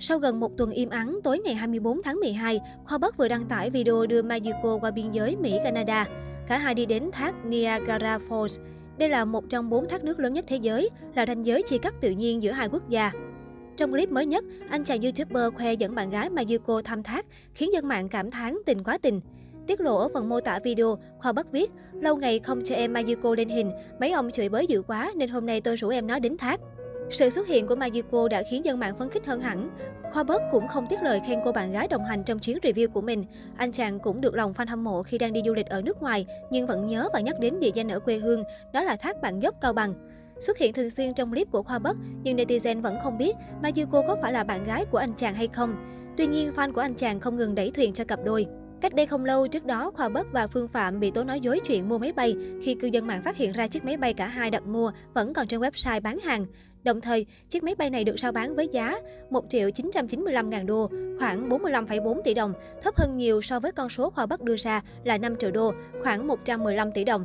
Sau gần một tuần im ắng, tối ngày 24 tháng 12, Khoa Bắc vừa đăng tải video đưa Mayuko qua biên giới Mỹ-Canada. Cả hai đi đến thác Niagara Falls. Đây là một trong bốn thác nước lớn nhất thế giới, là ranh giới chia cắt tự nhiên giữa hai quốc gia. Trong clip mới nhất, anh chàng YouTuber khoe dẫn bạn gái Mayuko thăm thác, khiến dân mạng cảm thán tình quá tình. Tiết lộ ở phần mô tả video, Khoa Bắc viết, lâu ngày không cho em Mayuko lên hình, mấy ông chửi bới dữ quá nên hôm nay tôi rủ em nó đến thác. Sự xuất hiện của Mayuko đã khiến dân mạng phấn khích hơn hẳn. Khoa Bớt cũng không tiếc lời khen cô bạn gái đồng hành trong chuyến review của mình. Anh chàng cũng được lòng fan hâm mộ khi đang đi du lịch ở nước ngoài, nhưng vẫn nhớ và nhắc đến địa danh ở quê hương, đó là thác Bản Dốc Cao Bằng. Xuất hiện thường xuyên trong clip của Khoa Bất, nhưng netizen vẫn không biết Mayuko có phải là bạn gái của anh chàng hay không. Tuy nhiên, fan của anh chàng không ngừng đẩy thuyền cho cặp đôi. Cách đây không lâu, trước đó Khoa Bất và Phương Phạm bị tố nói dối chuyện mua máy bay khi cư dân mạng phát hiện ra chiếc máy bay cả hai đặt mua vẫn còn trên website bán hàng. Đồng thời, chiếc máy bay này được rao bán với giá 1 triệu 995 ngàn đô, khoảng 45,4 tỷ đồng, thấp hơn nhiều so với con số Khoa Bắc đưa ra là 5 triệu đô, khoảng 115 tỷ đồng.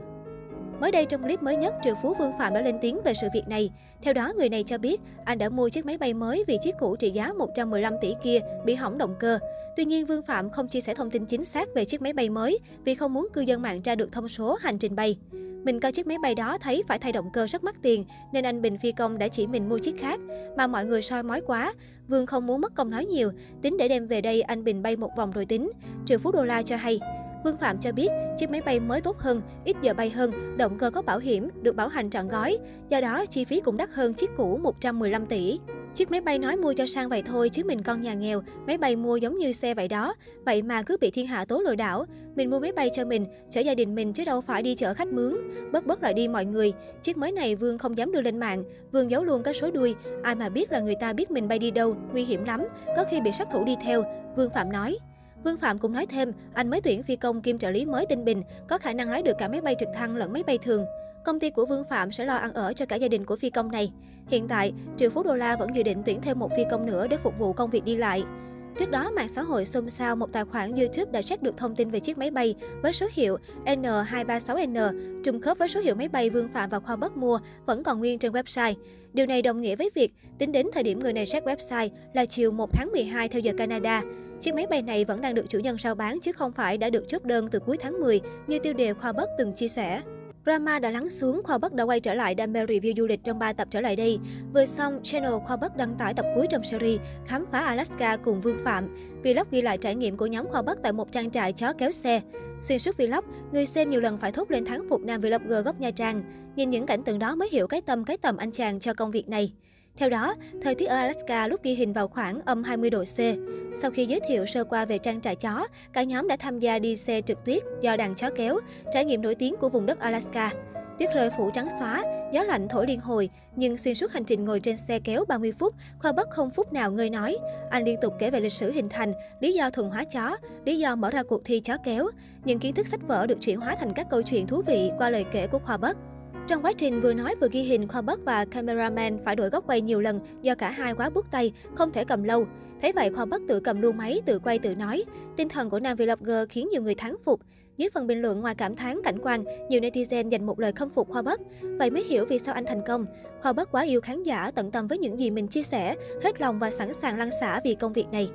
Mới đây trong clip mới nhất, triệu phú Vương Phạm đã lên tiếng về sự việc này. Theo đó, người này cho biết anh đã mua chiếc máy bay mới vì chiếc cũ trị giá 115 tỷ kia bị hỏng động cơ. Tuy nhiên, Vương Phạm không chia sẻ thông tin chính xác về chiếc máy bay mới vì không muốn cư dân mạng tra được thông số hành trình bay. Mình coi chiếc máy bay đó thấy phải thay động cơ rất mắc tiền, nên anh Bình Phi Công đã chỉ mình mua chiếc khác. Mà mọi người soi mói quá, Vương không muốn mất công nói nhiều, tính để đem về đây anh Bình bay một vòng rồi tính. Triệu phú đô la cho hay. Vương Phạm cho biết, chiếc máy bay mới tốt hơn, ít giờ bay hơn, động cơ có bảo hiểm, được bảo hành trọn gói. Do đó, chi phí cũng đắt hơn chiếc cũ 115 tỷ. Chiếc máy bay nói mua cho sang vậy thôi chứ mình con nhà nghèo, máy bay mua giống như xe vậy đó. Vậy mà cứ bị thiên hạ tố lừa đảo. Mình mua máy bay cho mình, chở gia đình mình chứ đâu phải đi chở khách mướn. Bớt bớt lại đi mọi người. Chiếc mới này Vương không dám đưa lên mạng. Vương giấu luôn cái số đuôi. Ai mà biết là người ta biết mình bay đi đâu, nguy hiểm lắm. Có khi bị sát thủ đi theo. Vương Phạm nói. Vương Phạm cũng nói thêm, anh mới tuyển phi công kim trợ lý mới tinh Bình, có khả năng lái được cả máy bay trực thăng lẫn máy bay thường. Công ty của Vương Phạm sẽ lo ăn ở cho cả gia đình của phi công này. Hiện tại, triệu phú đô la vẫn dự định tuyển thêm một phi công nữa để phục vụ công việc đi lại. Trước đó, mạng xã hội xôn xao một tài khoản YouTube đã check được thông tin về chiếc máy bay với số hiệu N236N, trùng khớp với số hiệu máy bay Vương Phạm và Khoa Bất mua, vẫn còn nguyên trên website. Điều này đồng nghĩa với việc, tính đến thời điểm người này check website là chiều 1 tháng 12 theo giờ Canada. Chiếc máy bay này vẫn đang được chủ nhân rao bán chứ không phải đã được chốt đơn từ cuối tháng 10 như tiêu đề Khoa Bất từng chia sẻ. Drama đã lắng xuống, Khoa Bắc đã quay trở lại đam mê review du lịch trong 3 tập trở lại đây. Vừa xong, channel Khoa Bắc đăng tải tập cuối trong series Khám phá Alaska cùng Vương Phạm. Vlog ghi lại trải nghiệm của nhóm Khoa Bắc tại một trang trại chó kéo xe. Xuyên suốt vlog, người xem nhiều lần phải thốt lên thắng phục nam vlogger gốc Nha Trang. Nhìn những cảnh tượng đó mới hiểu cái tâm cái tầm anh chàng cho công việc này. Theo đó, thời tiết ở Alaska lúc ghi hình vào khoảng âm 20 độ C. Sau khi giới thiệu sơ qua về trang trại chó, cả nhóm đã tham gia đi xe trượt tuyết do đàn chó kéo, trải nghiệm nổi tiếng của vùng đất Alaska. Tuyết rơi phủ trắng xóa, gió lạnh thổi liên hồi, nhưng xuyên suốt hành trình ngồi trên xe kéo 30 phút, Khoa Bất không phút nào ngơi nói. Anh liên tục kể về lịch sử hình thành, lý do thuần hóa chó, lý do mở ra cuộc thi chó kéo. Những kiến thức sách vở được chuyển hóa thành các câu chuyện thú vị qua lời kể của Khoa Bất. Trong quá trình vừa nói vừa ghi hình, Khoa Bất và cameraman phải đổi góc quay nhiều lần do cả hai quá bút tay, không thể cầm lâu. Thế vậy Khoa Bất tự cầm luôn máy, tự quay tự nói. Tinh thần của nam vlogger khiến nhiều người thán phục. Dưới phần bình luận ngoài cảm thán cảnh quan, nhiều netizen dành một lời khâm phục Khoa Bất. Vậy mới hiểu vì sao anh thành công. Khoa Bất quá yêu khán giả, tận tâm với những gì mình chia sẻ, hết lòng và sẵn sàng lăn xả vì công việc này.